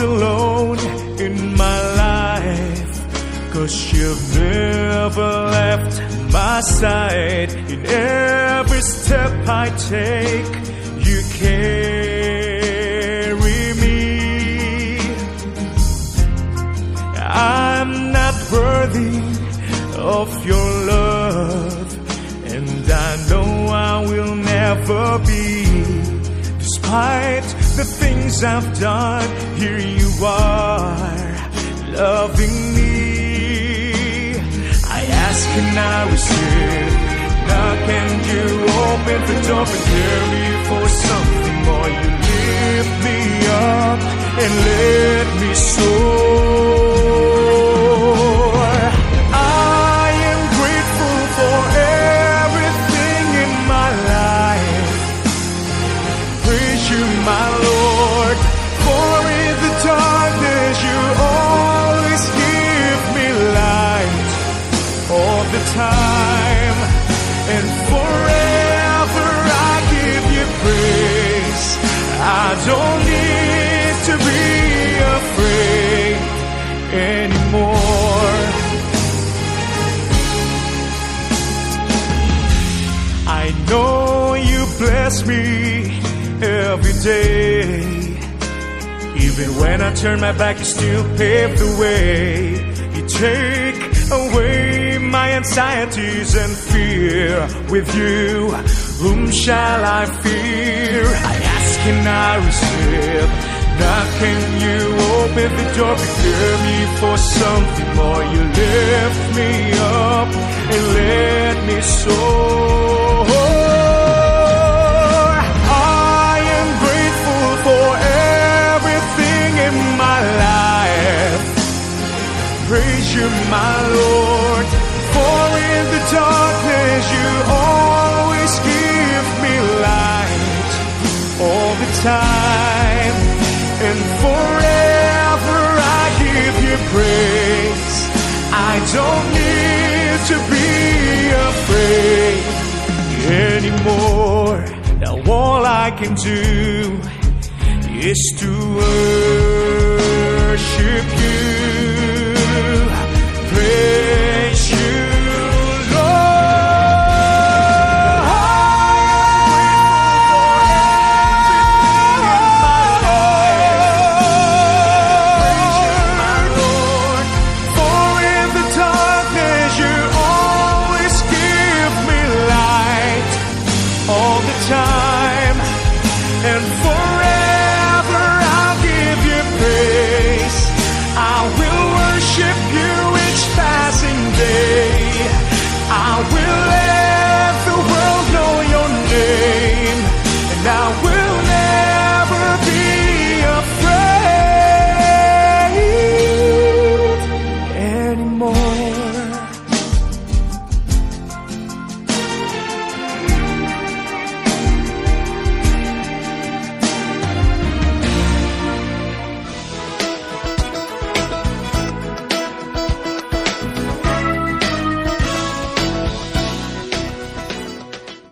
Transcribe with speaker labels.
Speaker 1: alone in my life Cause you've never left my side. In every step I take You carry me. I'm not worthy of your love And I know I will never be Despite the things I've done, here you are, loving me. I ask and I receive. Now can you open the door, prepare me for something more? You lift me up and let me soar. Don't need to be afraid anymore. I know you bless me every day. Even when I turn my back, you still pave the way. You take away my anxieties and fear. With you, whom shall I fear? I and I receive. Now can you open the door, prepare me for something more? You lift me up and let me soar. I am grateful for everything in my life. Praise you, my Lord, for in the darkness you always anymore. Now all I can do is to worship time and forever I'll give you praise. I'll